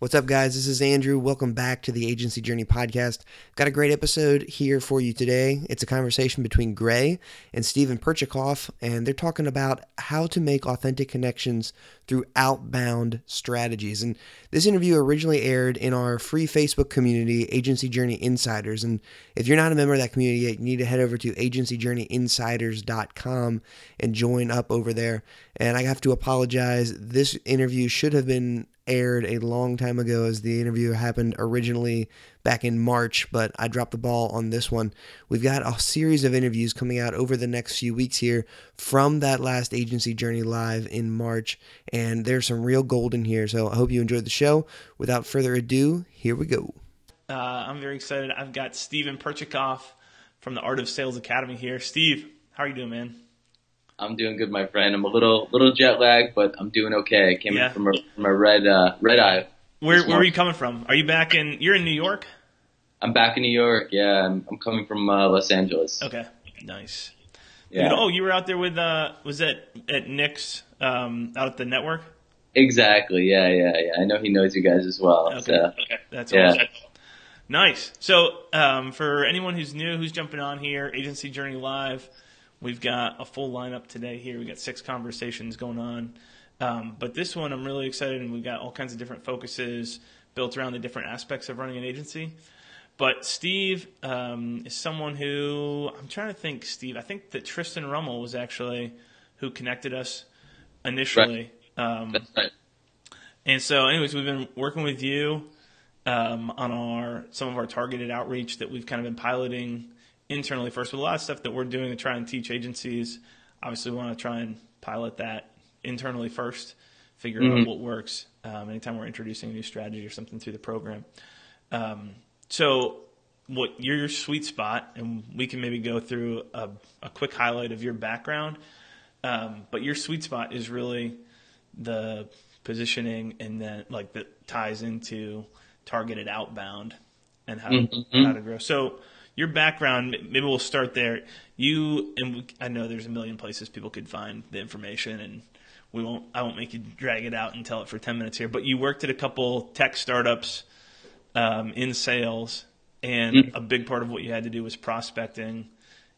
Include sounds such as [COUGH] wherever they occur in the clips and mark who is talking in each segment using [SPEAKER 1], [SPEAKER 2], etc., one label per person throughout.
[SPEAKER 1] What's up, guys? This is Andrew. Welcome back to the Agency Journey podcast. Got a great episode here for you today. It's a conversation between Gray and Steven Perchikoff, and they're talking about how to make authentic connections through outbound strategies. And this interview originally aired in our free Facebook community, Agency Journey Insiders. And if you're not a member of that community yet, you need to head over to agencyjourneyinsiders.com and join up over there. And I have to apologize. This interview should have been aired a long time ago as the interview happened originally back in March, but I dropped the ball on this one. We've got a series of interviews coming out over the next few weeks here from that last agency journey live in March, and there's some real gold in here. So I hope you enjoyed the show. Without further ado, here we go.
[SPEAKER 2] Uh, I'm very excited. I've got Steven Perchikoff from the Art of Sales Academy here. Steve, how are you doing, man?
[SPEAKER 3] I'm doing good, my friend. I'm a little little jet lagged, but I'm doing okay. I came yeah. in from a from a red uh, red eye.
[SPEAKER 2] Where where are you coming from? Are you back in? You're in New York.
[SPEAKER 3] I'm back in New York. Yeah, I'm, I'm coming from uh, Los Angeles.
[SPEAKER 2] Okay, nice. Yeah. oh, you were out there with uh, was that at Nick's um, out at the network?
[SPEAKER 3] Exactly. Yeah, yeah, yeah. I know he knows you guys as well.
[SPEAKER 2] Okay. So, okay. That's yeah. awesome. Nice. So, um, for anyone who's new, who's jumping on here, Agency Journey Live. We've got a full lineup today here. We've got six conversations going on. Um, but this one, I'm really excited, and we've got all kinds of different focuses built around the different aspects of running an agency. But Steve um, is someone who I'm trying to think. Steve, I think that Tristan Rummel was actually who connected us initially.
[SPEAKER 3] Right. Um, That's right.
[SPEAKER 2] And so, anyways, we've been working with you um, on our some of our targeted outreach that we've kind of been piloting internally first. But a lot of stuff that we're doing to try and teach agencies, obviously, we want to try and pilot that internally first, figure mm-hmm. out what works. Um, anytime we're introducing a new strategy or something through the program. Um, so, what your sweet spot, and we can maybe go through a, a quick highlight of your background. Um, but your sweet spot is really the positioning, and then like that ties into targeted outbound and how mm-hmm. how to grow. So your background, maybe we'll start there. You and I know there's a million places people could find the information, and we won't. I won't make you drag it out and tell it for ten minutes here. But you worked at a couple tech startups um, in sales, and mm. a big part of what you had to do was prospecting.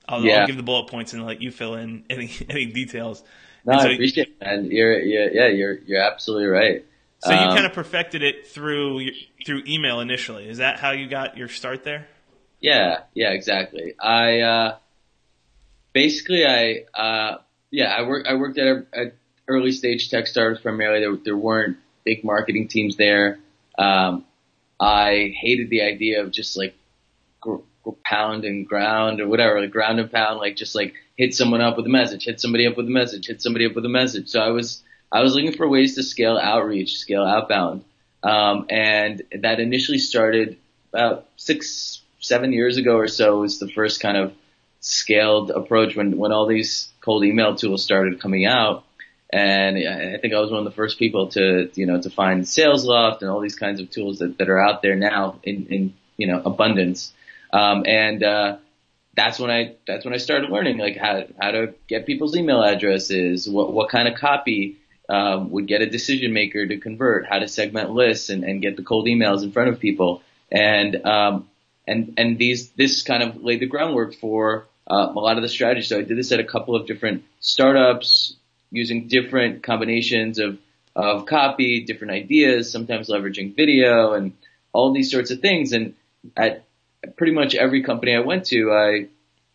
[SPEAKER 2] I'll, yeah. I'll, give the bullet points and let you fill in any [LAUGHS] any details.
[SPEAKER 3] No, so, I appreciate it, man. You're, you're, yeah, you're you're absolutely right.
[SPEAKER 2] So um, you kind of perfected it through through email initially. Is that how you got your start there?
[SPEAKER 3] Yeah, yeah, exactly. I uh, basically I uh, yeah I work I worked at, a, early stage tech startups primarily. There, there weren't big marketing teams there. Um, I hated the idea of just like pound and ground or whatever, like ground and pound, like just like hit someone up with a message, hit somebody up with a message, hit somebody up with a message. So I was I was looking for ways to scale outreach, scale outbound, um, and that initially started about six seven years ago or so was the first kind of scaled approach when when all these cold email tools started coming out. And I think I was one of the first people to, you know, to find SalesLoft and all these kinds of tools that, that are out there now in, in you know, abundance. Um, and, uh, that's when I, that's when I started learning like how, how to get people's email addresses, what, what kind of copy, um, would get a decision maker to convert, how to segment lists and, and get the cold emails in front of people. And, um, and and these this kind of laid the groundwork for uh, a lot of the strategy. So I did this at a couple of different startups using different combinations of of copy, different ideas, sometimes leveraging video and all these sorts of things. And at pretty much every company I went to, I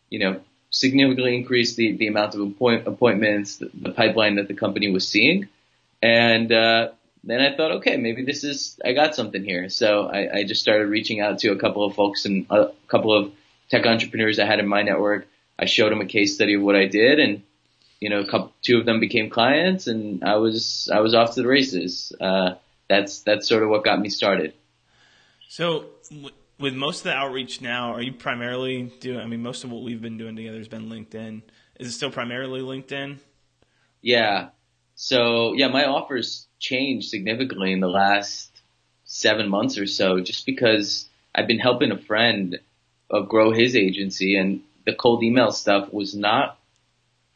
[SPEAKER 3] you know significantly increased the the amount of appoint, appointments, the, the pipeline that the company was seeing, and uh, then I thought, okay, maybe this is, I got something here. So I, I just started reaching out to a couple of folks and a couple of tech entrepreneurs I had in my network. I showed them a case study of what I did and, you know, a couple, two of them became clients and I was, I was off to the races. Uh, that's, that's sort of what got me started.
[SPEAKER 2] So w- with most of the outreach now, are you primarily doing, I mean, most of what we've been doing together has been LinkedIn. Is it still primarily LinkedIn?
[SPEAKER 3] Yeah. So yeah, my offers changed significantly in the last seven months or so, just because I've been helping a friend uh, grow his agency, and the cold email stuff was not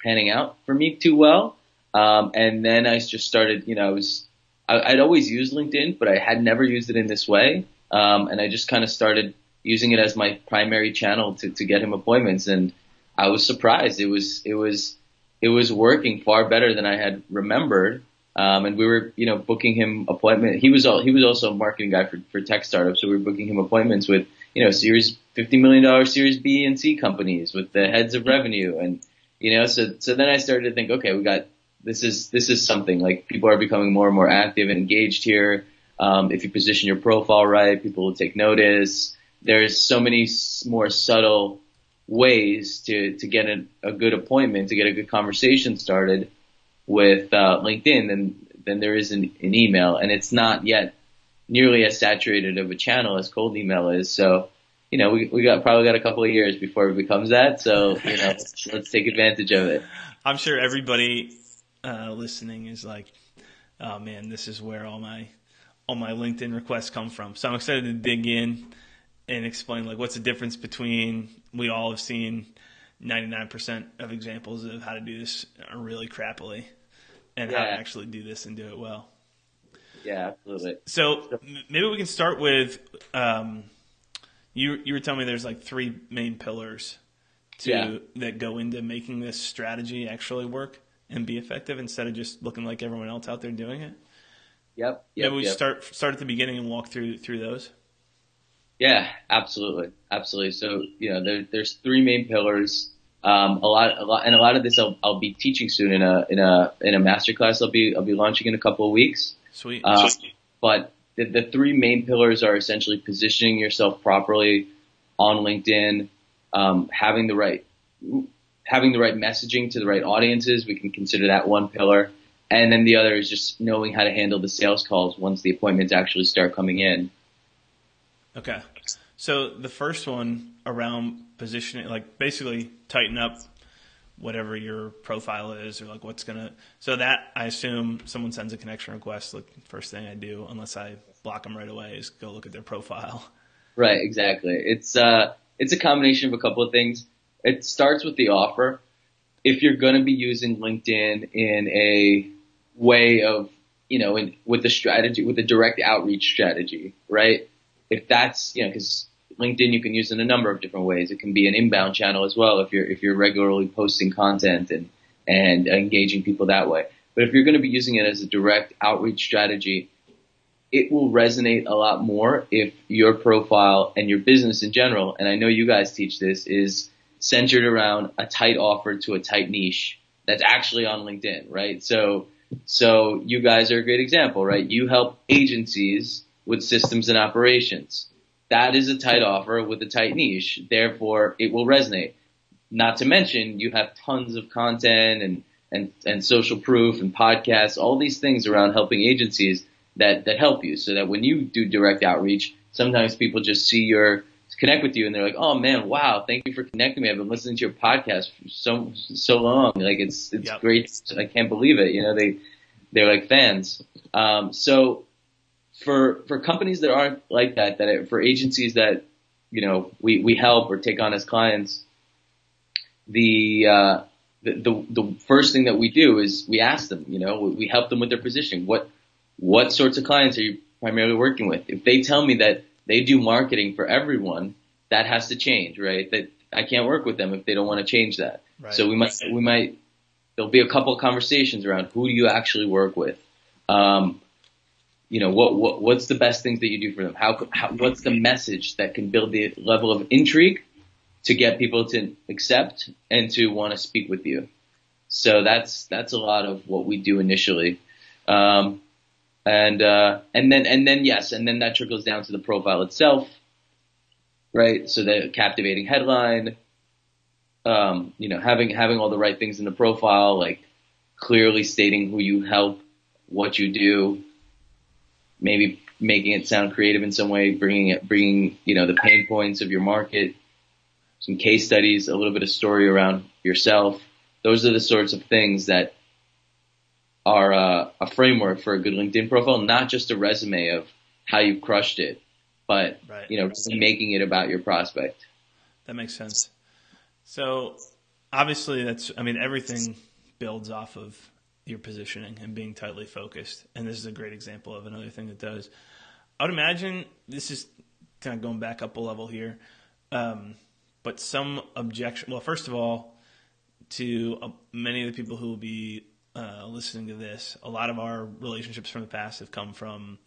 [SPEAKER 3] panning out for me too well. Um, and then I just started, you know, I was I, would always used LinkedIn, but I had never used it in this way. Um, and I just kind of started using it as my primary channel to, to get him appointments. And I was surprised. It was, it was, it was working far better than I had remembered. Um, and we were, you know, booking him appointment. He was all, he was also a marketing guy for, for tech startups. So we were booking him appointments with, you know, series, $50 million series B and C companies with the heads of revenue. And, you know, so, so then I started to think, okay, we got, this is, this is something like people are becoming more and more active and engaged here. Um, if you position your profile right, people will take notice. There's so many more subtle ways to, to get a, a good appointment, to get a good conversation started with uh, LinkedIn than than there is in, in email, and it's not yet nearly as saturated of a channel as cold email is. So, you know, we we got probably got a couple of years before it becomes that. So, you know, let's, [LAUGHS] let's take advantage of it.
[SPEAKER 2] I'm sure everybody uh, listening is like, oh man, this is where all my all my LinkedIn requests come from. So I'm excited to dig in and explain like what's the difference between we all have seen 99% of examples of how to do this really crappily and yeah. how to actually do this and do it well.
[SPEAKER 3] Yeah, absolutely.
[SPEAKER 2] So maybe we can start with um, you. You were telling me there's like three main pillars to yeah. that go into making this strategy actually work and be effective instead of just looking like everyone else out there doing it.
[SPEAKER 3] Yep. yep
[SPEAKER 2] maybe we
[SPEAKER 3] yep.
[SPEAKER 2] start start at the beginning and walk through through those.
[SPEAKER 3] Yeah, absolutely, absolutely. So you know, there, there's three main pillars. Um, a lot, a lot, and a lot of this I'll, I'll be teaching soon in a in a in a masterclass. I'll be I'll be launching in a couple of weeks.
[SPEAKER 2] Sweet. Uh,
[SPEAKER 3] but the, the three main pillars are essentially positioning yourself properly on LinkedIn, um, having the right having the right messaging to the right audiences. We can consider that one pillar. And then the other is just knowing how to handle the sales calls once the appointments actually start coming in.
[SPEAKER 2] Okay. So the first one around positioning, like basically tighten up whatever your profile is or like what's gonna. So that I assume someone sends a connection request. Like first thing I do, unless I block them right away, is go look at their profile.
[SPEAKER 3] Right. Exactly. It's uh, it's a combination of a couple of things. It starts with the offer. If you're to be using LinkedIn in a way of, you know, in, with the strategy, with the direct outreach strategy, right? if that's, you know, because LinkedIn you can use in a number of different ways. It can be an inbound channel as well if you're if you're regularly posting content and and engaging people that way. But if you're going to be using it as a direct outreach strategy, it will resonate a lot more if your profile and your business in general, and I know you guys teach this, is centered around a tight offer to a tight niche that's actually on LinkedIn, right? So, so you guys are a great example, right? You help agencies with systems and operations. That is a tight offer with a tight niche. Therefore, it will resonate. Not to mention, you have tons of content and, and, and social proof and podcasts, all these things around helping agencies that, that help you so that when you do direct outreach, sometimes people just see your, connect with you and they're like, oh man, wow, thank you for connecting me. I've been listening to your podcast for so, so long. Like it's, it's yep. great. I can't believe it. You know, they, they're like fans. Um, so for for companies that aren't like that, that it, for agencies that you know we we help or take on as clients, the uh, the, the the first thing that we do is we ask them. You know, we help them with their positioning. What what sorts of clients are you primarily working with? If they tell me that they do marketing for everyone, that has to change, right? That I can't work with them if they don't want to change that. Right. So we might we might there'll be a couple of conversations around who do you actually work with. Um, you know, what, what, what's the best things that you do for them? How, how, what's the message that can build the level of intrigue to get people to accept and to want to speak with you? So that's, that's a lot of what we do initially. Um, and, uh, and then, and then yes, and then that trickles down to the profile itself, right? So the captivating headline, um, you know, having, having all the right things in the profile, like clearly stating who you help, what you do, maybe making it sound creative in some way, bringing it, bringing, you know, the pain points of your market, some case studies, a little bit of story around yourself. Those are the sorts of things that are uh, a framework for a good LinkedIn profile, not just a resume of how you've crushed it, but right. you know, really making it about your prospect.
[SPEAKER 2] That makes sense. So obviously, that's I mean, everything builds off of your positioning and being tightly focused. And this is a great example of another thing that does. I would imagine this is kind of going back up a level here, um, but some objection. Well, first of all, to uh, many of the people who will be uh, listening to this, a lot of our relationships from the past have come from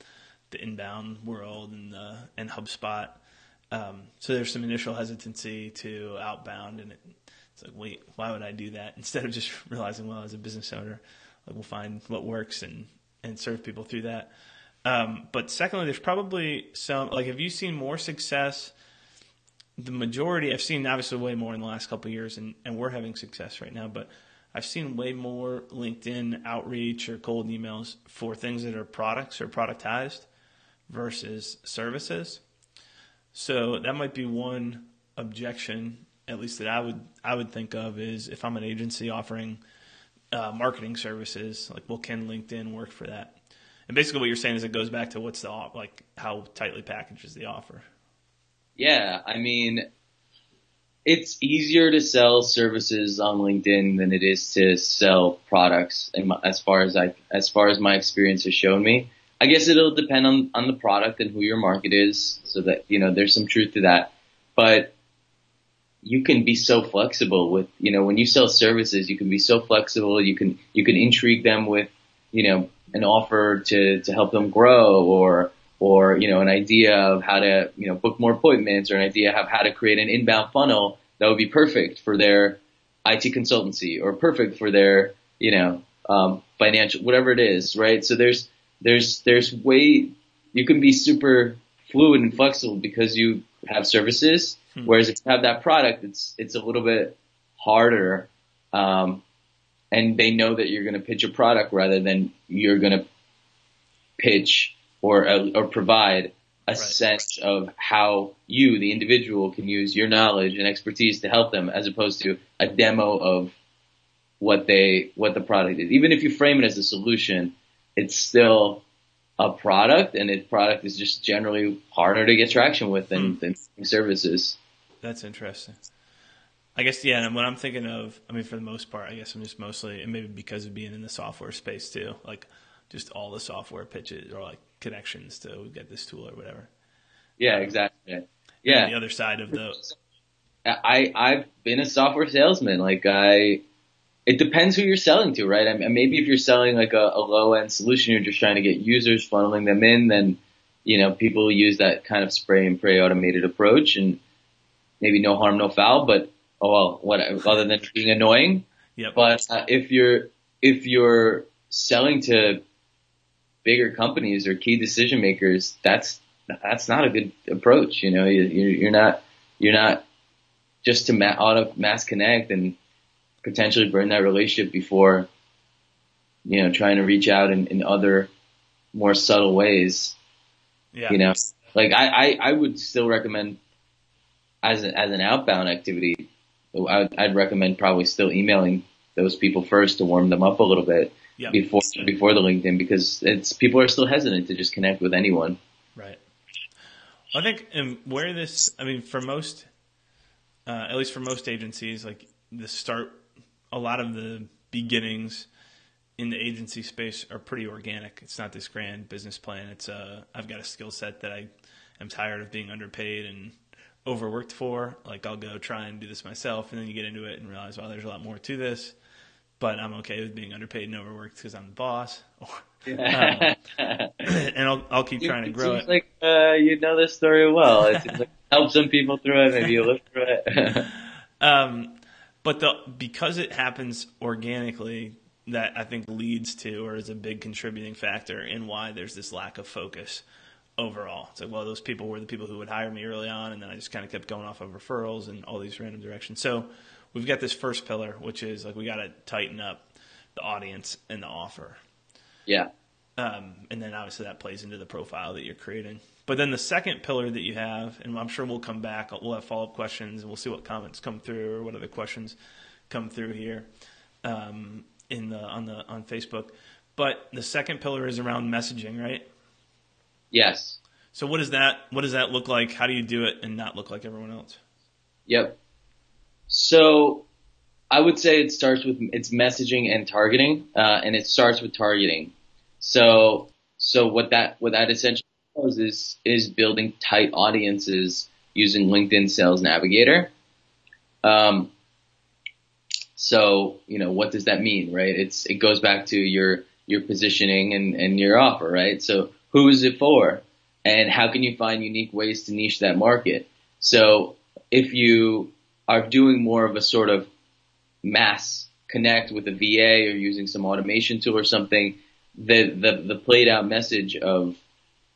[SPEAKER 2] the inbound world and uh, and HubSpot. Um, so there's some initial hesitancy to outbound, and it, it's like, wait, why would I do that? [LAUGHS] Instead of just realizing, well, as a business owner, like we'll find what works and and serve people through that. Um, but secondly, there's probably some like, have you seen more success? The majority I've seen obviously way more in the last couple years, and, and we're having success right now. But I've seen way more LinkedIn outreach or cold emails for things that are products or productized versus services. So that might be one objection, at least that I would I would think of is if I'm an agency offering uh, marketing services, like well, can LinkedIn work for that? And basically, what you're saying is it goes back to what's the like how tightly packaged is the offer.
[SPEAKER 3] Yeah, I mean, it's easier to sell services on LinkedIn than it is to sell products. As far as I, as far as my experience has shown me, I guess it'll depend on on the product and who your market is, so that you know there's some truth to that. But you can be so flexible with you know when you sell services, you can be so flexible. You can you can intrigue them with you know an offer to to help them grow or or you know an idea of how to you know book more appointments or an idea of how to create an inbound funnel that would be perfect for their IT consultancy or perfect for their you know um, financial whatever it is right so there's there's there's way you can be super fluid and flexible because you have services hmm. whereas if you have that product it's it's a little bit harder um, and they know that you're going to pitch a product rather than you're going to pitch or uh, or provide a right. sense of how you, the individual, can use your knowledge and expertise to help them, as opposed to a demo of what they what the product is. Even if you frame it as a solution, it's still a product, and its product is just generally harder to get traction with than, hmm. than services.
[SPEAKER 2] That's interesting. I guess yeah, and what I'm thinking of, I mean, for the most part, I guess I'm just mostly, and maybe because of being in the software space too, like just all the software pitches or like connections to get this tool or whatever.
[SPEAKER 3] Yeah, um, exactly. Yeah.
[SPEAKER 2] the other side of the.
[SPEAKER 3] I I've been a software salesman. Like I, it depends who you're selling to, right? I mean, maybe if you're selling like a, a low end solution, you're just trying to get users, funneling them in, then you know people use that kind of spray and pray automated approach, and maybe no harm, no foul. But oh well, what other than being annoying.
[SPEAKER 2] Yep.
[SPEAKER 3] But uh, if you're if you're selling to bigger companies or key decision makers, that's that's not a good approach. You know, you, you're not you're not just to ma- auto mass connect and potentially burn that relationship before you know trying to reach out in, in other more subtle ways.
[SPEAKER 2] Yeah.
[SPEAKER 3] You know, like I, I, I would still recommend as an, as an outbound activity, I would, I'd recommend probably still emailing those people first to warm them up a little bit
[SPEAKER 2] yep.
[SPEAKER 3] before before the LinkedIn because it's people are still hesitant to just connect with anyone.
[SPEAKER 2] Right. I think um, where this, I mean, for most, uh, at least for most agencies, like the start, a lot of the beginnings in the agency space are pretty organic. It's not this grand business plan. It's uh, I've got a skill set that I am tired of being underpaid and overworked for. Like I'll go try and do this myself, and then you get into it and realize, wow, there's a lot more to this but I'm okay with being underpaid and overworked because I'm the boss. [LAUGHS] um, [LAUGHS] and I'll I'll keep trying to grow
[SPEAKER 3] it. Like uh, you know this story well. It seems like help some people through it. Maybe you live through it. [LAUGHS]
[SPEAKER 2] um, but the because it happens organically, that I think leads to or is a big contributing factor in why there's this lack of focus overall. It's like, well, those people were the people who would hire me early on, and then I just kind of kept going off of referrals and all these random directions. So we've got this first pillar, which is like we got to tighten up the audience and the offer.
[SPEAKER 3] Yeah.
[SPEAKER 2] Um, and then obviously that plays into the profile that you're creating. But then the second pillar that you have, and I'm sure we'll come back, we'll have follow up questions, and we'll see what comments come through or what other questions come through here um, in the on the on Facebook. But the second pillar is around messaging, right?
[SPEAKER 3] Yes.
[SPEAKER 2] So what does that what does that look like? How do you do it and not look like everyone else?
[SPEAKER 3] Yep. So I would say it starts with it's messaging and targeting, uh, and it starts with targeting. So so what that what that essentially does is is building tight audiences using LinkedIn Sales Navigator. Um, so you know what does that mean, right? It's it goes back to your your positioning and, and your offer, right? So who is it for? And how can you find unique ways to niche that market? So if you are doing more of a sort of mass connect with a VA or using some automation tool or something, the, the, the played out message of,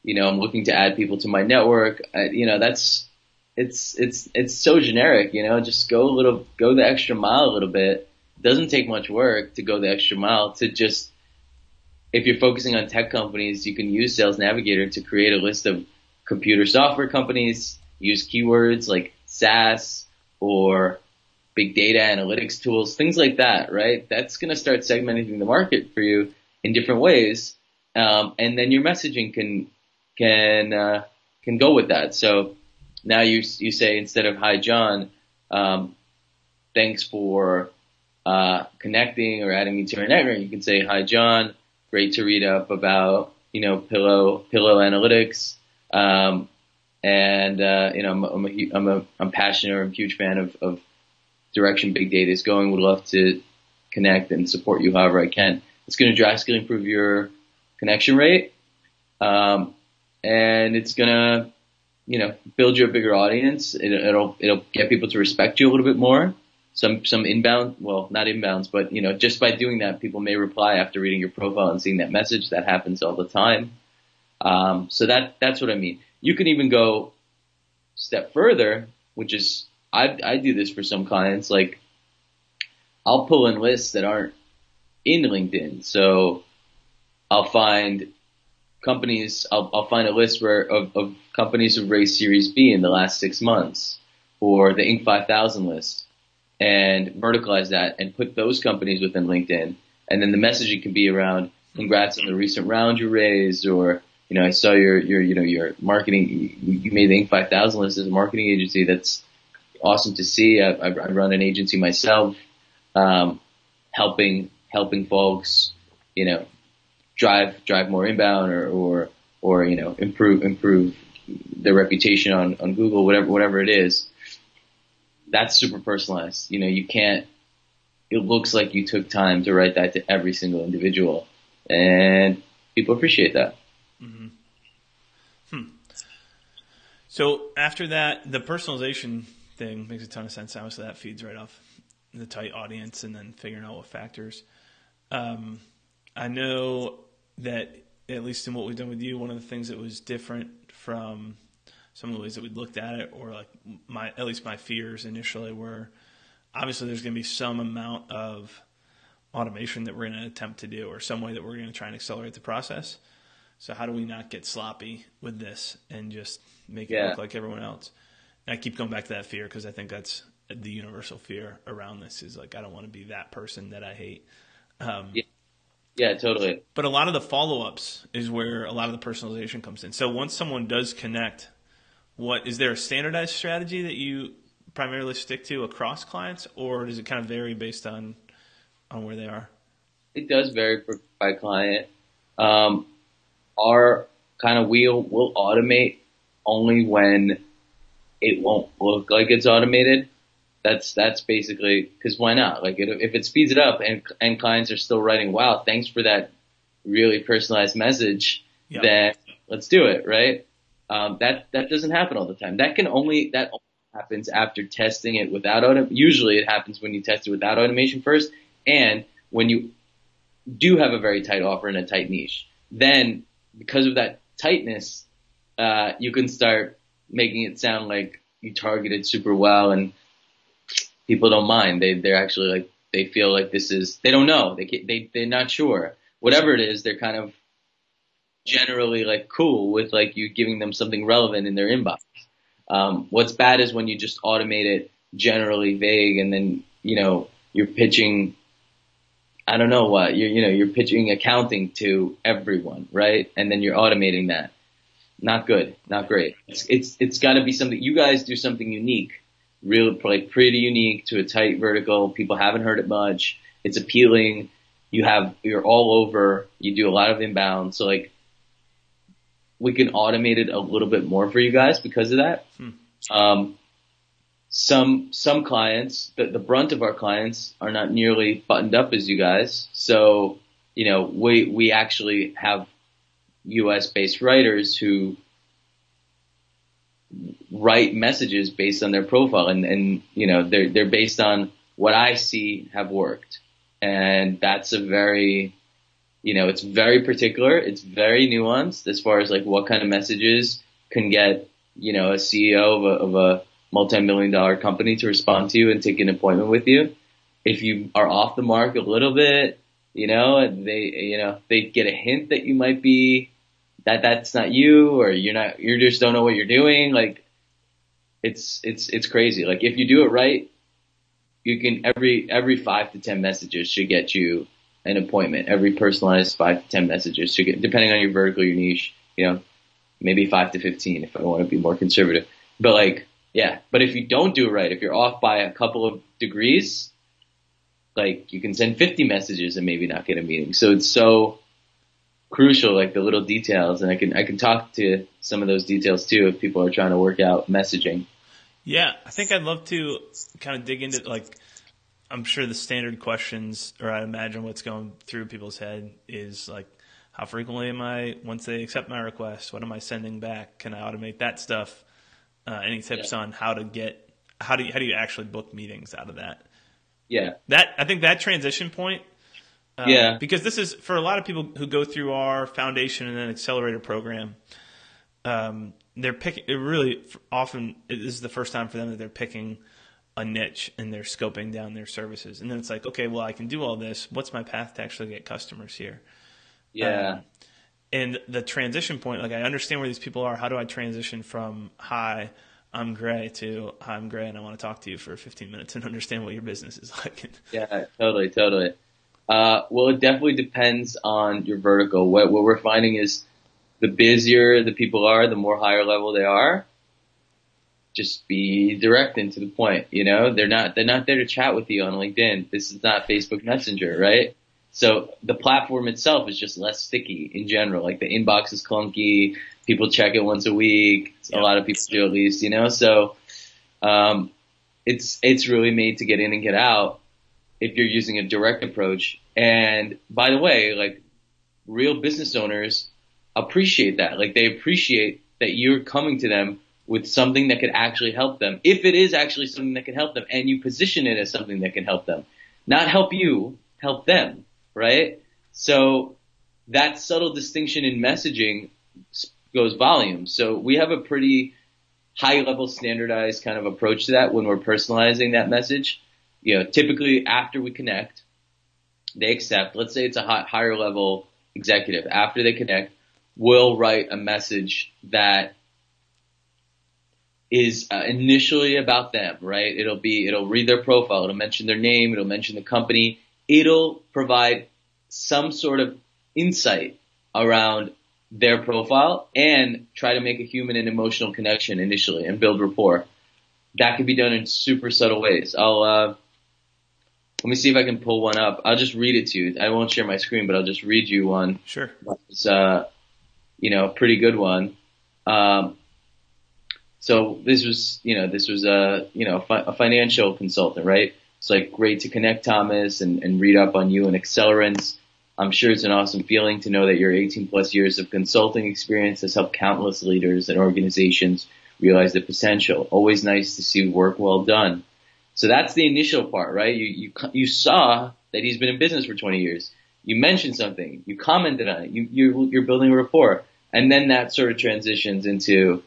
[SPEAKER 3] you know, I'm looking to add people to my network, uh, you know, that's, it's, it's, it's so generic, you know, just go a little, go the extra mile a little bit. It doesn't take much work to go the extra mile to just if you're focusing on tech companies, you can use Sales Navigator to create a list of computer software companies, use keywords like SaaS or big data analytics tools, things like that, right? That's going to start segmenting the market for you in different ways. Um, and then your messaging can, can, uh, can go with that. So now you, you say instead of, hi, John, um, thanks for, uh, connecting or adding me to your network. You can say, hi, John great to read up about, you know, pillow, pillow analytics. Um, and, uh, you know, I'm, I'm, a, I'm, a, I'm passionate or I'm a huge fan of, of direction big data is going. Would love to connect and support you however I can. It's going to drastically improve your connection rate. Um, and it's going to, you know, build you a bigger audience. It, it'll, it'll get people to respect you a little bit more some some inbound, well, not inbounds, but you know, just by doing that, people may reply after reading your profile and seeing that message. That happens all the time. Um, so that that's what I mean. You can even go step further, which is I I do this for some clients. Like I'll pull in lists that aren't in LinkedIn, so I'll find companies. I'll I'll find a list where of, of companies who've raised Series B in the last six months, or the Inc. 5000 list and verticalize that and put those companies within LinkedIn. And then the messaging can be around congrats on the recent round you raised or, you know, I saw your, your, you know, your marketing, you made the Inc. 5000 list as a marketing agency. That's awesome to see. I, I run an agency myself, um, helping, helping folks, you know, drive, drive more inbound or, or, or, you know, improve, improve their reputation on, on Google, whatever, whatever it is that's super personalized. You know, you can't, it looks like you took time to write that to every single individual and people appreciate that.
[SPEAKER 2] Mm-hmm. Hmm. So after that, the personalization thing makes a ton of sense. So that feeds right off the tight audience and then figuring out what factors. Um, I know that at least in what we've done with you, one of the things that was different from some of the ways that we looked at it, or like my at least my fears initially were obviously there's going to be some amount of automation that we're going to attempt to do, or some way that we're going to try and accelerate the process. So how do we not get sloppy with this and just make it yeah. look like everyone else? And I keep going back to that fear because I think that's the universal fear around this is like I don't want to be that person that I hate. Um,
[SPEAKER 3] yeah. Yeah, totally.
[SPEAKER 2] But a lot of the follow ups is where a lot of the personalization comes in. So once someone does connect what is there a standardized strategy that you primarily stick to across clients, or does it kind of vary based on on where they are?
[SPEAKER 3] It does vary for, by client. Um, our kind of wheel will automate only when it won't look like it's automated. That's that's basically because why not? Like it, if it speeds it up and and clients are still writing, wow, thanks for that really personalized message, yep. then let's do it, right? Um, that that doesn't happen all the time. That can only that only happens after testing it without auto. Usually, it happens when you test it without automation first, and when you do have a very tight offer and a tight niche. Then, because of that tightness, uh, you can start making it sound like you targeted super well, and people don't mind. They they're actually like they feel like this is they don't know they they they're not sure. Whatever it is, they're kind of generally like cool with like you giving them something relevant in their inbox. Um, what's bad is when you just automate it generally vague and then, you know, you're pitching, I don't know what, you're, you know, you're pitching accounting to everyone, right? And then you're automating that. Not good, not great. It's, it's, it's gotta be something, you guys do something unique real like pretty unique to a tight vertical. People haven't heard it much. It's appealing. You have you're all over. You do a lot of inbound. So like we can automate it a little bit more for you guys because of that. Hmm. Um, some some clients, the, the brunt of our clients are not nearly buttoned up as you guys. So you know we we actually have U.S. based writers who write messages based on their profile and, and you know they're they're based on what I see have worked. And that's a very you know, it's very particular, it's very nuanced as far as like what kind of messages can get, you know, a CEO of a, of a multi-million dollar company to respond to you and take an appointment with you. If you are off the mark a little bit, you know, they, you know, they get a hint that you might be that that's not you or you're not you just don't know what you're doing like it's it's it's crazy like if you do it right you can every every 5 to 10 messages should get you an appointment every personalized 5 to 10 messages should get depending on your vertical your niche you know maybe 5 to 15 if I want to be more conservative but like yeah but if you don't do it right if you're off by a couple of degrees like you can send 50 messages and maybe not get a meeting so it's so crucial, like the little details. And I can I can talk to some of those details too if people are trying to work out messaging.
[SPEAKER 2] Yeah, I think I'd love to kind of dig into like I'm sure the standard questions, or I imagine what's going through people's head is like, how frequently am I once they accept my request? What am I sending back? Can I automate that stuff? Uh, any tips yeah. on how to get how do you, how do you actually book meetings out of that?
[SPEAKER 3] Yeah,
[SPEAKER 2] that I think that transition point
[SPEAKER 3] um, yeah.
[SPEAKER 2] Because this is for a lot of people who go through our foundation and then accelerator program. Um, they're picking. It really often this is the first time for them that they're picking a niche and they're scoping down their services. And then it's like, okay, well, I can do all this. What's my path to actually get customers here?
[SPEAKER 3] Yeah. Um,
[SPEAKER 2] and the transition point, like I understand where these people are. How do I transition from hi, I'm Gray to hi, I'm Gray, and I want to talk to you for 15 minutes and understand what your business is [LAUGHS] like.
[SPEAKER 3] yeah, totally, totally. Uh, well, it definitely depends on your vertical. What, what we're finding is the busier the people are, the more higher level they are. Just be direct and to the point. You know, they're not they're not there to chat with you on LinkedIn. This is not Facebook Messenger, right? So the platform itself is just less sticky in general. Like the inbox is clunky. People check it once a week. Yeah. A lot of people do at least, you know. So um, it's it's really made to get in and get out if you're using a direct approach. And by the way, like real business owners appreciate that. Like they appreciate that you're coming to them with something that could actually help them. If it is actually something that can help them and you position it as something that can help them, not help you, help them, right? So that subtle distinction in messaging goes volumes. So we have a pretty high level standardized kind of approach to that when we're personalizing that message you know, typically after we connect, they accept. Let's say it's a high, higher level executive. After they connect, we'll write a message that is uh, initially about them, right? It'll be, it'll read their profile, it'll mention their name, it'll mention the company, it'll provide some sort of insight around their profile and try to make a human and emotional connection initially and build rapport. That can be done in super subtle ways. I'll, uh, let me see if I can pull one up. I'll just read it to you. I won't share my screen, but I'll just read you one.
[SPEAKER 2] Sure.
[SPEAKER 3] It's uh, you know, a pretty good one. Um, so this was, you know, this was a, you know, a financial consultant, right? It's like great to connect Thomas and, and read up on you and accelerants. I'm sure it's an awesome feeling to know that your 18 plus years of consulting experience has helped countless leaders and organizations realize the potential. Always nice to see work well done. So that's the initial part, right? You, you, you saw that he's been in business for 20 years. You mentioned something. You commented on it. You, you, you're building a rapport. And then that sort of transitions into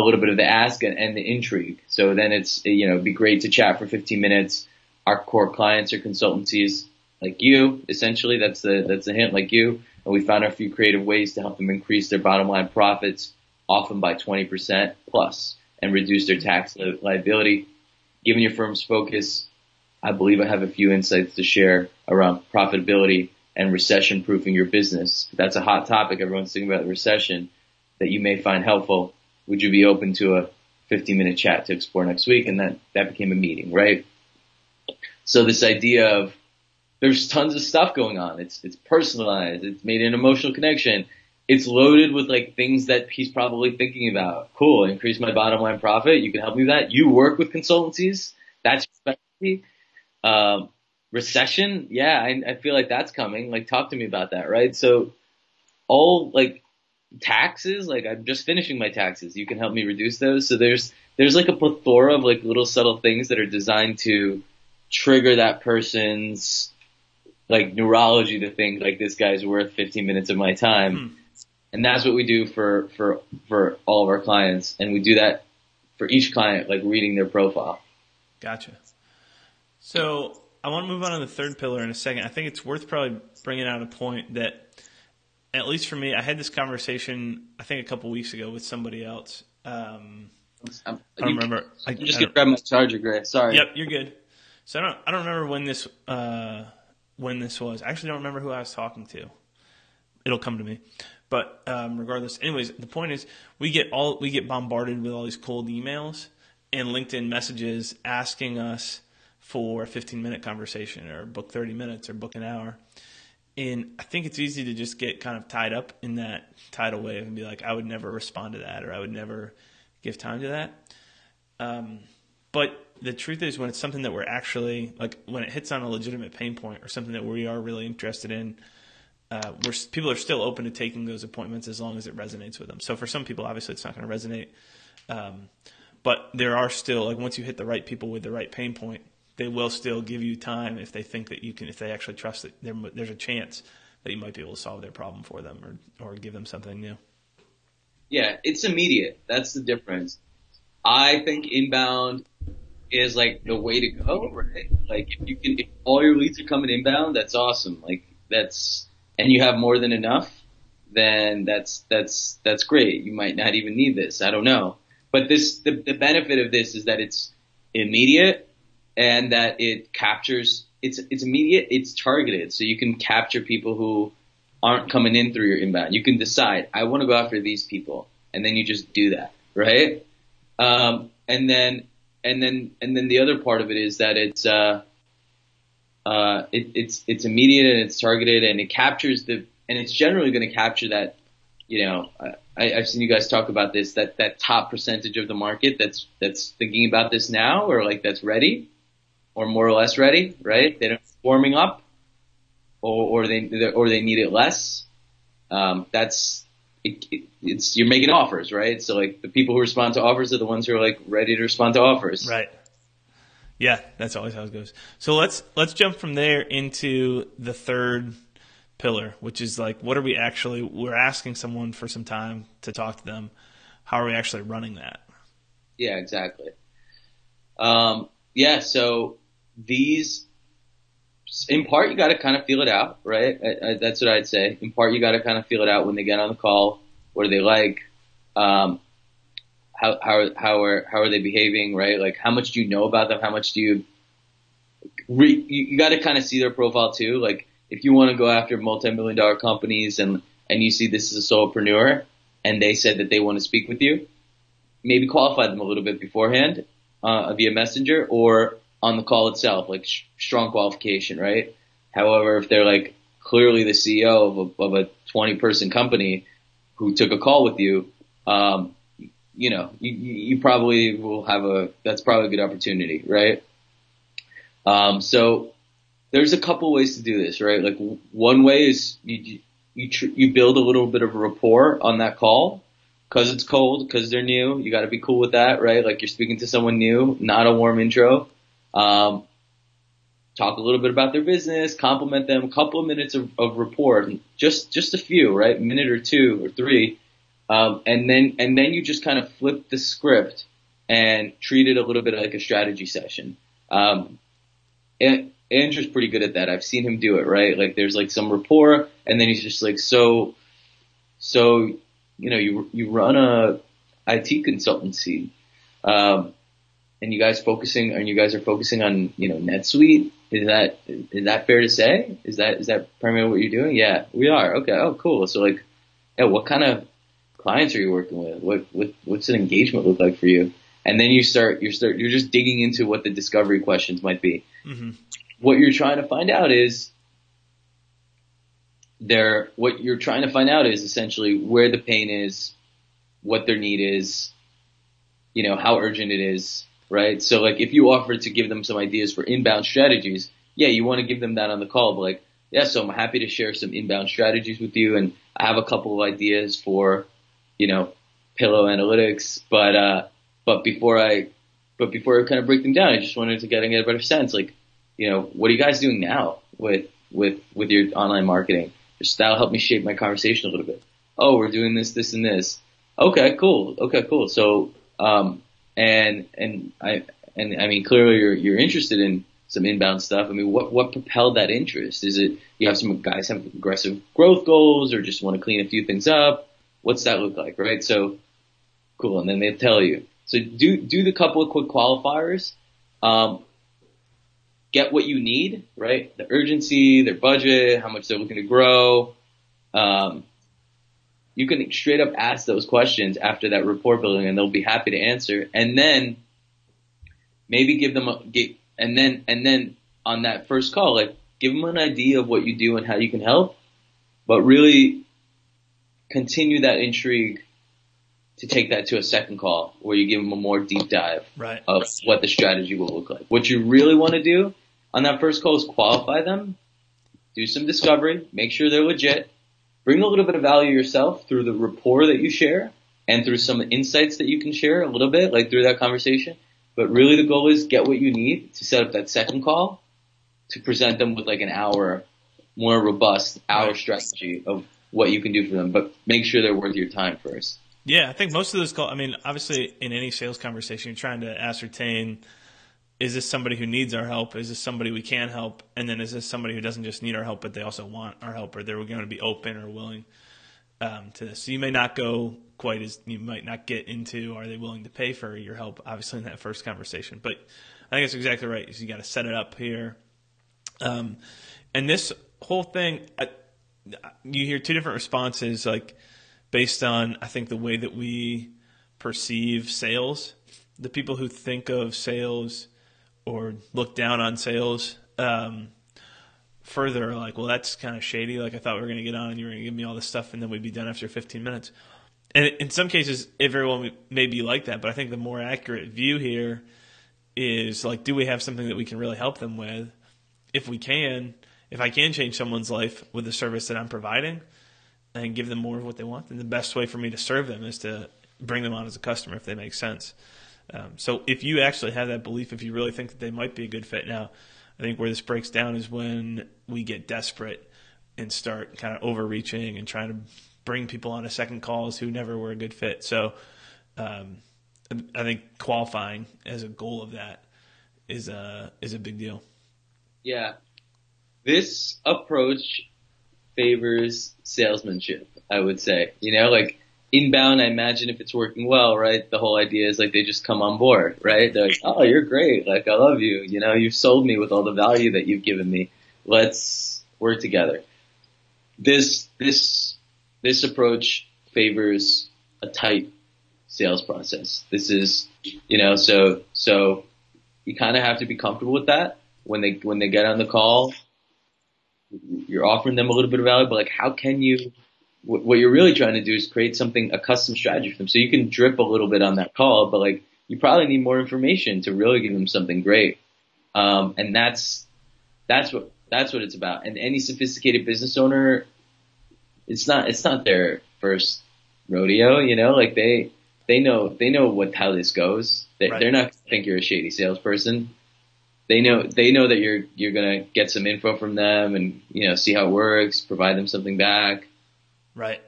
[SPEAKER 3] a little bit of the ask and, and the intrigue. So then it's, you know, be great to chat for 15 minutes. Our core clients are consultancies like you, essentially. That's the, that's the hint like you. And we found a few creative ways to help them increase their bottom line profits, often by 20% plus, and reduce their tax li- liability given your firm's focus, I believe I have a few insights to share around profitability and recession proofing your business. That's a hot topic. Everyone's thinking about the recession that you may find helpful. Would you be open to a 15 minute chat to explore next week. And that, that became a meeting, right? So this idea of there's tons of stuff going on. It's, it's personalized. It's made an emotional connection. It's loaded with like things that he's probably thinking about. Cool. Increase my bottom line profit. You can help me with that. You work with consultancies. That's your specialty. Um, recession. Yeah. I, I feel like that's coming. Like talk to me about that. Right. So all like taxes, like I'm just finishing my taxes. You can help me reduce those. So there's, there's like a plethora of like little subtle things that are designed to trigger that person's like neurology to think like this guy's worth 15 minutes of my time. Hmm. And that's what we do for, for, for all of our clients. And we do that for each client, like reading their profile.
[SPEAKER 2] Gotcha. So I want to move on to the third pillar in a second. I think it's worth probably bringing out a point that, at least for me, I had this conversation I think a couple weeks ago with somebody else. Um, I don't remember.
[SPEAKER 3] I, just gonna grab my charger, Gray. Sorry.
[SPEAKER 2] Yep, you're good. So I don't I don't remember when this uh, when this was. I actually don't remember who I was talking to. It'll come to me. But um, regardless, anyways, the point is we get all we get bombarded with all these cold emails and LinkedIn messages asking us for a 15 minute conversation or book 30 minutes or book an hour. And I think it's easy to just get kind of tied up in that tidal wave and be like, I would never respond to that or I would never give time to that. Um, but the truth is, when it's something that we're actually like, when it hits on a legitimate pain point or something that we are really interested in, uh, we're, people are still open to taking those appointments as long as it resonates with them. So for some people, obviously, it's not going to resonate. Um, but there are still like once you hit the right people with the right pain point, they will still give you time if they think that you can, if they actually trust that there, there's a chance that you might be able to solve their problem for them or or give them something new.
[SPEAKER 3] Yeah, it's immediate. That's the difference. I think inbound is like the way to go, right? Like if you can, if all your leads are coming inbound, that's awesome. Like that's, and you have more than enough, then that's, that's, that's great. You might not even need this. I don't know. But this, the, the benefit of this is that it's immediate and that it captures, it's, it's immediate, it's targeted. So you can capture people who aren't coming in through your inbound. You can decide, I want to go after these people. And then you just do that, right? Um, and then and then and then the other part of it is that it's uh, uh, it, it's it's immediate and it's targeted and it captures the and it's generally going to capture that you know I, I've seen you guys talk about this that that top percentage of the market that's that's thinking about this now or like that's ready or more or less ready right they're warming up or or they or they need it less um, that's it, it, it's you're making offers, right? So like the people who respond to offers are the ones who are like ready to respond to offers.
[SPEAKER 2] Right. Yeah, that's always how it goes. So let's let's jump from there into the third pillar, which is like what are we actually we're asking someone for some time to talk to them. How are we actually running that?
[SPEAKER 3] Yeah, exactly. Um, yeah, so these in part, you got to kind of feel it out, right? I, I, that's what I'd say. In part, you got to kind of feel it out when they get on the call. What are they like? Um, how how how are how are they behaving, right? Like, how much do you know about them? How much do you? Re, you, you got to kind of see their profile too. Like, if you want to go after multi-million dollar companies and and you see this is a solopreneur and they said that they want to speak with you, maybe qualify them a little bit beforehand uh, via messenger or on the call itself, like sh- strong qualification, right? However, if they're like clearly the CEO of a, of a 20 person company who took a call with you, um, you know, you, you probably will have a, that's probably a good opportunity, right? Um, so there's a couple ways to do this, right? Like one way is you, you, tr- you build a little bit of a rapport on that call because it's cold, because they're new. You got to be cool with that, right? Like you're speaking to someone new, not a warm intro. Um, talk a little bit about their business, compliment them, a couple of minutes of, of report, just just a few, right, minute or two or three, um, and then and then you just kind of flip the script and treat it a little bit like a strategy session. Um, and Andrew's pretty good at that. I've seen him do it, right? Like there's like some rapport, and then he's just like, so, so, you know, you you run a IT consultancy. Um, and you guys focusing and you guys are focusing on you know NetSuite. Is that is that fair to say? Is that is that primarily what you're doing? Yeah, we are. Okay. Oh, cool. So like, yeah, what kind of clients are you working with? What what what's an engagement look like for you? and then you start you start you're just digging into what the discovery questions might be. Mm-hmm. What you're trying to find out is there. What you're trying to find out is essentially where the pain is, what their need is, you know how urgent it is, right? So like if you offer to give them some ideas for inbound strategies, yeah, you want to give them that on the call, but like yeah, so I'm happy to share some inbound strategies with you, and I have a couple of ideas for you know pillow analytics, but uh, but before I but before I kind of break them down, I just wanted to get, get a better sense, like you know what are you guys doing now with with with your online marketing? Just that'll help me shape my conversation a little bit. Oh, we're doing this, this, and this. Okay, cool. Okay, cool. So um, and and I and I mean clearly you're you're interested in some inbound stuff. I mean, what what propelled that interest? Is it you have some guys have aggressive growth goals or just want to clean a few things up? What's that look like, right? So cool, and then they tell you. So do do the couple of quick qualifiers. Um, get what you need, right? The urgency, their budget, how much they're looking to grow. Um, you can straight up ask those questions after that rapport building and they'll be happy to answer. And then maybe give them a, get, and then, and then on that first call, like give them an idea of what you do and how you can help, but really continue that intrigue to take that to a second call where you give them a more deep dive
[SPEAKER 2] right.
[SPEAKER 3] of what the strategy will look like. What you really want to do on that first call is qualify them, do some discovery, make sure they're legit, bring a little bit of value yourself through the rapport that you share and through some insights that you can share a little bit, like through that conversation. But really the goal is get what you need to set up that second call to present them with like an hour more robust hour strategy of what you can do for them, but make sure they're worth your time first.
[SPEAKER 2] Yeah, I think most of those calls, I mean, obviously in any sales conversation, you're trying to ascertain is this somebody who needs our help? Is this somebody we can help? And then is this somebody who doesn't just need our help, but they also want our help, or they're going to be open or willing um, to this? So you may not go quite as you might not get into are they willing to pay for your help? Obviously in that first conversation, but I think it's exactly right. So you got to set it up here, um, and this whole thing. I, you hear two different responses, like based on I think the way that we perceive sales. The people who think of sales or look down on sales um, further like well that's kind of shady. Like i thought we were going to get on and you were going to give me all this stuff and then we'd be done after 15 minutes. And in some cases everyone may be like that but i think the more accurate view here is like do we have something that we can really help them with? If we can if i can change someone's life with the service that i'm providing and give them more of what they want then the best way for me to serve them is to bring them on as a customer if they make sense um, so if you actually have that belief, if you really think that they might be a good fit now, I think where this breaks down is when we get desperate and start kind of overreaching and trying to bring people on a second calls who never were a good fit. So um, I think qualifying as a goal of that is a is a big deal.
[SPEAKER 3] Yeah, this approach favors salesmanship. I would say, you know, like inbound, I imagine if it's working well, right? The whole idea is like they just come on board, right? They're like, oh, you're great. Like, I love you. You know, you've sold me with all the value that you've given me. Let's work together. This, this, this approach favors a tight sales process. This is, you know, so, so you kind of have to be comfortable with that when they, when they get on the call. You're offering them a little bit of value, but like, how can you what you're really trying to do is create something, a custom strategy for them. So you can drip a little bit on that call, but like you probably need more information to really give them something great. Um, and that's, that's what, that's what it's about. And any sophisticated business owner, it's not, it's not their first rodeo, you know, like they, they know, they know what, how this goes. They, right. They're not think you're a shady salesperson. They know, they know that you're, you're going to get some info from them and, you know, see how it works, provide them something back
[SPEAKER 2] Right.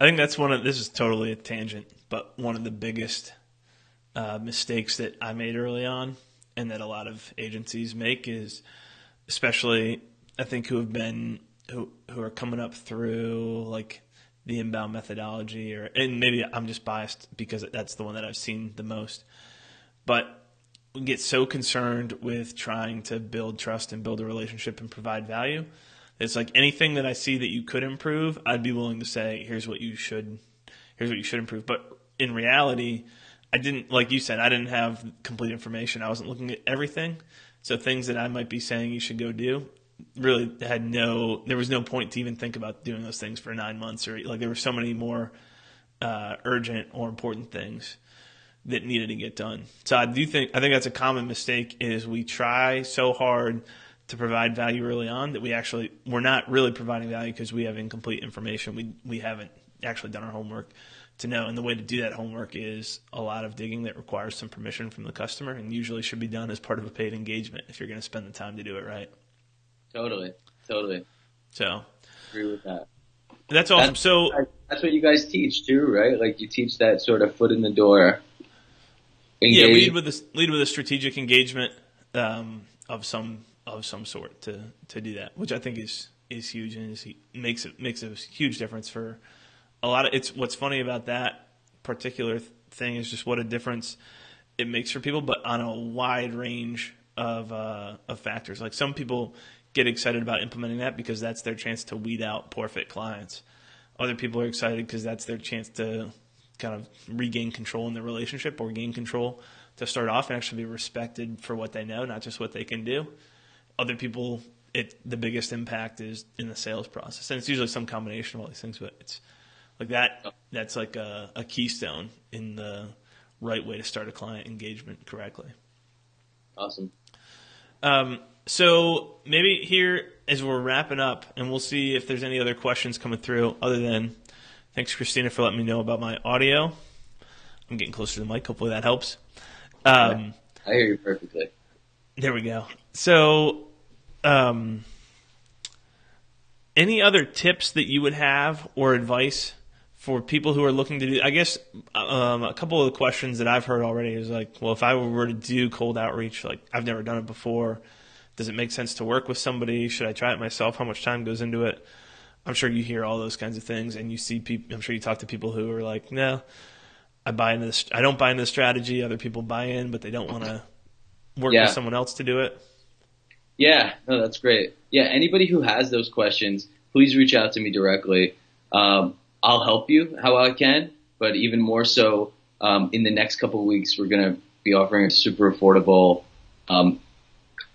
[SPEAKER 2] I think that's one of this is totally a tangent, but one of the biggest uh, mistakes that I made early on, and that a lot of agencies make is, especially I think who have been who who are coming up through like the inbound methodology, or and maybe I'm just biased because that's the one that I've seen the most, but we get so concerned with trying to build trust and build a relationship and provide value it's like anything that I see that you could improve, I'd be willing to say, here's what you should, here's what you should improve. But in reality, I didn't like you said I didn't have complete information. I wasn't looking at everything. So things that I might be saying you should go do really had no there was no point to even think about doing those things for 9 months or like there were so many more uh, urgent or important things that needed to get done. So I do think I think that's a common mistake is we try so hard to provide value early on that we actually we're not really providing value because we have incomplete information. We we haven't actually done our homework to know. And the way to do that homework is a lot of digging that requires some permission from the customer and usually should be done as part of a paid engagement if you're going to spend the time to do it right.
[SPEAKER 3] Totally. Totally.
[SPEAKER 2] So
[SPEAKER 3] agree with that.
[SPEAKER 2] That's awesome. That's, so
[SPEAKER 3] that's what you guys teach too, right? Like you teach that sort of foot in the door.
[SPEAKER 2] Engage. Yeah, lead with a lead with a strategic engagement um, of some of some sort to to do that, which I think is is huge and is, makes it makes a huge difference for a lot of. It's what's funny about that particular thing is just what a difference it makes for people, but on a wide range of uh, of factors. Like some people get excited about implementing that because that's their chance to weed out poor fit clients. Other people are excited because that's their chance to kind of regain control in the relationship or gain control to start off and actually be respected for what they know, not just what they can do. Other people, it the biggest impact is in the sales process, and it's usually some combination of all these things. But it's like that. That's like a, a keystone in the right way to start a client engagement correctly.
[SPEAKER 3] Awesome.
[SPEAKER 2] Um, so maybe here as we're wrapping up, and we'll see if there's any other questions coming through. Other than, thanks Christina for letting me know about my audio. I'm getting closer to the mic. Hopefully that helps. Um,
[SPEAKER 3] I hear you perfectly.
[SPEAKER 2] There we go. So, um, any other tips that you would have or advice for people who are looking to do? I guess um, a couple of the questions that I've heard already is like, well, if I were to do cold outreach, like I've never done it before does it make sense to work with somebody? Should I try it myself? How much time goes into it? I'm sure you hear all those kinds of things, and you see people. I'm sure you talk to people who are like, "No, I buy into this. I don't buy into the strategy. Other people buy in, but they don't want to work yeah. with someone else to do it."
[SPEAKER 3] Yeah, no, that's great. Yeah, anybody who has those questions, please reach out to me directly. Um, I'll help you how I can, but even more so, um, in the next couple of weeks, we're going to be offering a super affordable um,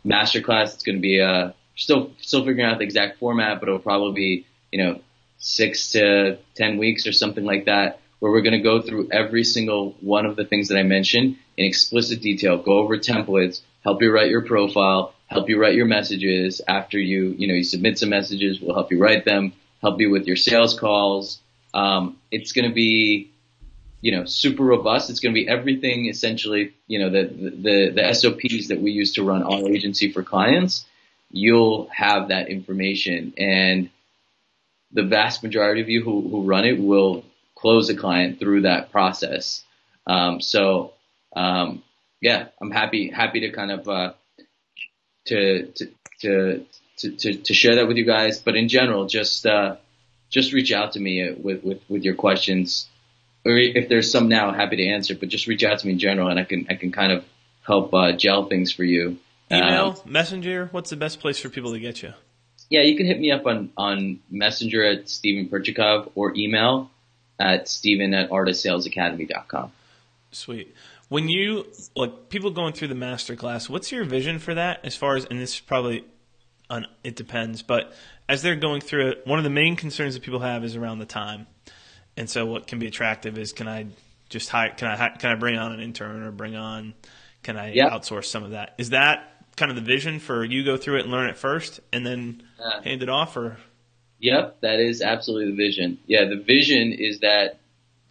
[SPEAKER 3] masterclass. It's going to be uh, still still figuring out the exact format, but it'll probably be you know six to ten weeks or something like that, where we're going to go through every single one of the things that I mentioned in explicit detail. Go over templates, help you write your profile, help you write your messages. After you you know you submit some messages, we'll help you write them, help you with your sales calls. Um, it's going to be you know, super robust. It's going to be everything essentially, you know, the, the, the SOPs that we use to run our agency for clients. You'll have that information and the vast majority of you who, who run it will close a client through that process. Um, so, um, yeah, I'm happy, happy to kind of, uh, to, to, to, to, to, share that with you guys. But in general, just, uh, just reach out to me with, with, with your questions or if there's some now, happy to answer. But just reach out to me in general, and I can I can kind of help uh, gel things for you.
[SPEAKER 2] Email, um, Messenger. What's the best place for people to get you?
[SPEAKER 3] Yeah, you can hit me up on on Messenger at Stephen Perchikov or email at Stephen at artofsalesacademy.com.
[SPEAKER 2] Sweet. When you like people going through the master class, what's your vision for that? As far as and this is probably on it depends, but as they're going through it, one of the main concerns that people have is around the time. And so what can be attractive is can I just hire can I can I bring on an intern or bring on can I yep. outsource some of that? Is that kind of the vision for you go through it and learn it first and then uh, hand it off or
[SPEAKER 3] Yep, that is absolutely the vision. Yeah, the vision is that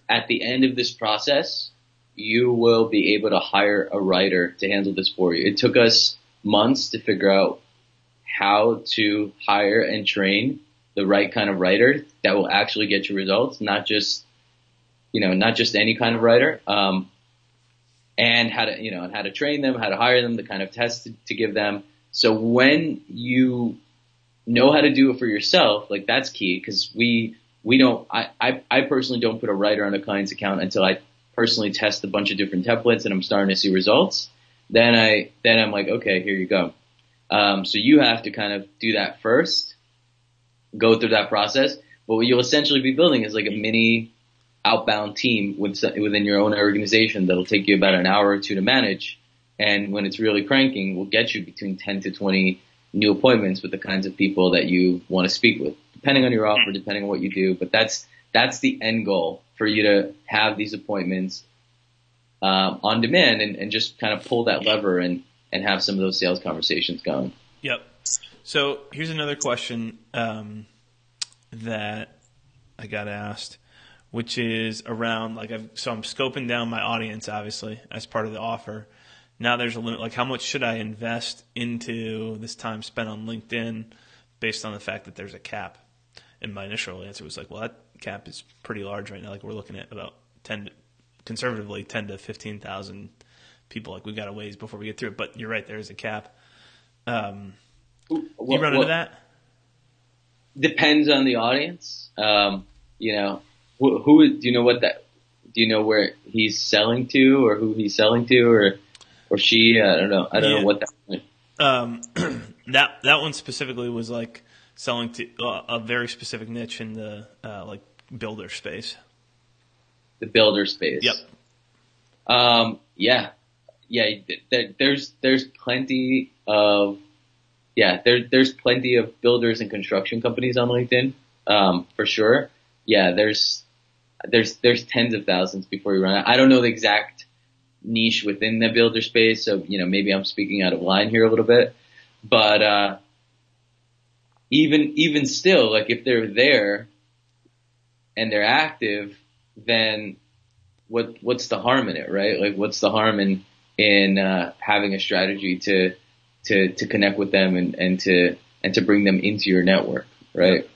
[SPEAKER 3] at the end of this process, you will be able to hire a writer to handle this for you. It took us months to figure out how to hire and train the right kind of writer that will actually get you results, not just, you know, not just any kind of writer. Um, and how to, you know, and how to train them, how to hire them, the kind of tests to, to give them. So when you know how to do it for yourself, like that's key because we, we don't, I, I, I personally don't put a writer on a client's account until I personally test a bunch of different templates and I'm starting to see results. Then I, then I'm like, okay, here you go. Um, so you have to kind of do that first go through that process. But what you'll essentially be building is like a mini outbound team within your own organization that'll take you about an hour or two to manage. And when it's really cranking, will get you between 10 to 20 new appointments with the kinds of people that you want to speak with, depending on your offer, depending on what you do. But that's, that's the end goal for you to have these appointments um, on demand and, and just kind of pull that lever and, and have some of those sales conversations going.
[SPEAKER 2] Yep. So here's another question um, that I got asked, which is around like I've so I'm scoping down my audience obviously as part of the offer. Now there's a limit. Like how much should I invest into this time spent on LinkedIn based on the fact that there's a cap? And my initial answer was like, well, that cap is pretty large right now. Like we're looking at about ten, conservatively ten to fifteen thousand people. Like we've got a ways before we get through it. But you're right, there is a cap. Um, what, you run into that?
[SPEAKER 3] Depends on the audience. Um, you know, who, who do you know what that? Do you know where he's selling to, or who he's selling to, or or she? I don't know. I don't yeah. know what that.
[SPEAKER 2] Um, [CLEARS THROAT] that that one specifically was like selling to uh, a very specific niche in the uh, like builder space.
[SPEAKER 3] The builder space.
[SPEAKER 2] Yep.
[SPEAKER 3] Um, yeah, yeah. There, there's there's plenty of yeah, there, there's plenty of builders and construction companies on LinkedIn, um, for sure. Yeah, there's, there's, there's tens of thousands before you run out. I don't know the exact niche within the builder space, so, you know, maybe I'm speaking out of line here a little bit, but, uh, even, even still, like if they're there and they're active, then what, what's the harm in it, right? Like what's the harm in, in, uh, having a strategy to, to to connect with them and and to and to bring them into your network, right?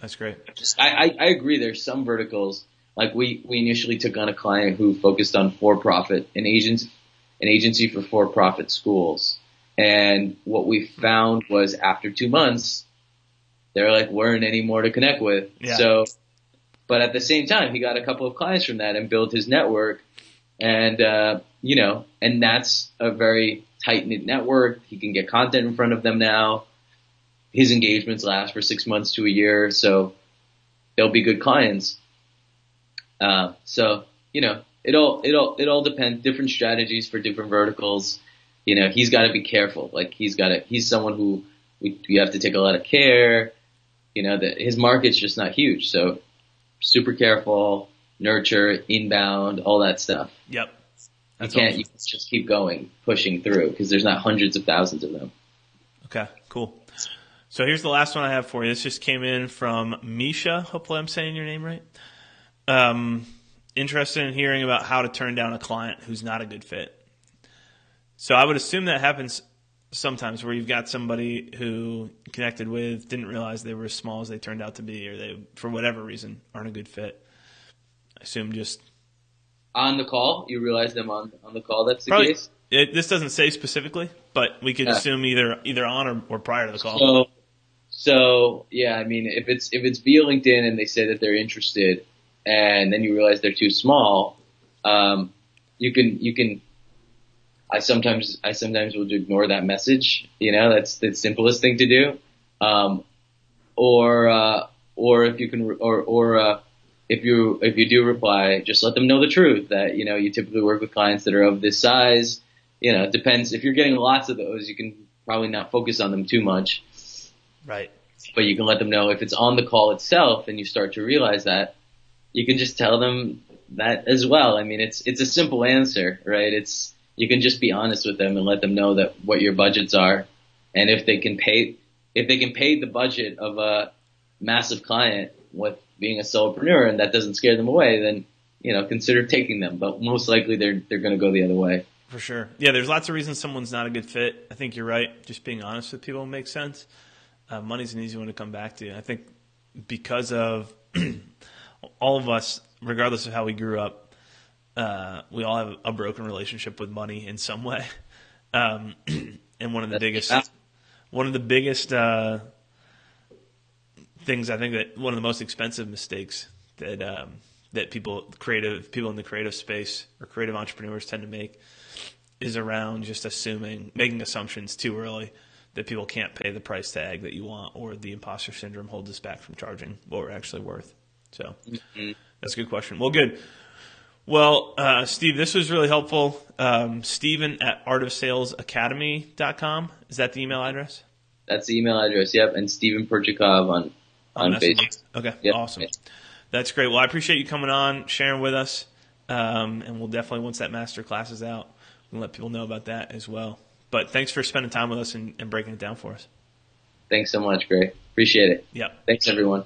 [SPEAKER 2] That's great.
[SPEAKER 3] I, I, I agree. There's some verticals like we we initially took on a client who focused on for profit an agency an agency for for profit schools, and what we found was after two months, there like weren't any more to connect with. Yeah. So, but at the same time, he got a couple of clients from that and built his network, and uh, you know, and that's a very tight knit network. He can get content in front of them now. His engagements last for six months to a year, so they'll be good clients. Uh, so you know, it all it all it all depends. Different strategies for different verticals. You know, he's got to be careful. Like he's got to. He's someone who we, we have to take a lot of care. You know, that his market's just not huge, so super careful, nurture, inbound, all that stuff.
[SPEAKER 2] Yep.
[SPEAKER 3] That's you can't awesome. you just keep going, pushing through because there's not hundreds of thousands of them.
[SPEAKER 2] Okay, cool. So here's the last one I have for you. This just came in from Misha. Hopefully, I'm saying your name right. Um, interested in hearing about how to turn down a client who's not a good fit. So I would assume that happens sometimes where you've got somebody who connected with didn't realize they were as small as they turned out to be, or they, for whatever reason, aren't a good fit. I assume just
[SPEAKER 3] on the call. You realize them on on the call. That's the Probably, case.
[SPEAKER 2] It, this doesn't say specifically, but we could yeah. assume either either on or, or prior to the call.
[SPEAKER 3] So, so yeah, I mean, if it's if it's via LinkedIn and they say that they're interested, and then you realize they're too small, um, you can you can. I sometimes I sometimes will ignore that message. You know, that's the simplest thing to do. Um, or uh, or if you can or or uh, if you if you do reply, just let them know the truth that you know you typically work with clients that are of this size. You know, it depends. If you're getting lots of those, you can probably not focus on them too much.
[SPEAKER 2] Right.
[SPEAKER 3] But you can let them know if it's on the call itself and you start to realize that, you can just tell them that as well. I mean, it's it's a simple answer, right? It's you can just be honest with them and let them know that what your budgets are, and if they can pay if they can pay the budget of a massive client with being a solopreneur and that doesn't scare them away, then you know consider taking them. But most likely they're they're going to go the other way.
[SPEAKER 2] For sure. Yeah, there's lots of reasons someone's not a good fit. I think you're right. Just being honest with people makes sense. Uh, money's an easy one to come back to. I think because of [CLEARS THROAT] all of us, regardless of how we grew up, uh, we all have a broken relationship with money in some way. [LAUGHS] Um, [CLEARS THROAT] and one of the biggest, one of the biggest uh, things I think that one of the most expensive mistakes that um, that people creative people in the creative space or creative entrepreneurs tend to make is around just assuming making assumptions too early that people can't pay the price tag that you want or the imposter syndrome holds us back from charging what we're actually worth. So
[SPEAKER 3] mm-hmm.
[SPEAKER 2] That's a good question. Well, good. Well, uh, Steve, this was really helpful. Um, Stephen at artofsalesacademy.com. Is that the email address?
[SPEAKER 3] That's the email address. Yep, and Stephen Perchikov on on Facebook.
[SPEAKER 2] Okay,
[SPEAKER 3] Yep.
[SPEAKER 2] awesome. That's great. Well, I appreciate you coming on, sharing with us, um, and we'll definitely once that master class is out, we'll let people know about that as well. But thanks for spending time with us and, and breaking it down for us.
[SPEAKER 3] Thanks so much, Gray. Appreciate it.
[SPEAKER 2] Yep.
[SPEAKER 3] Thanks, everyone.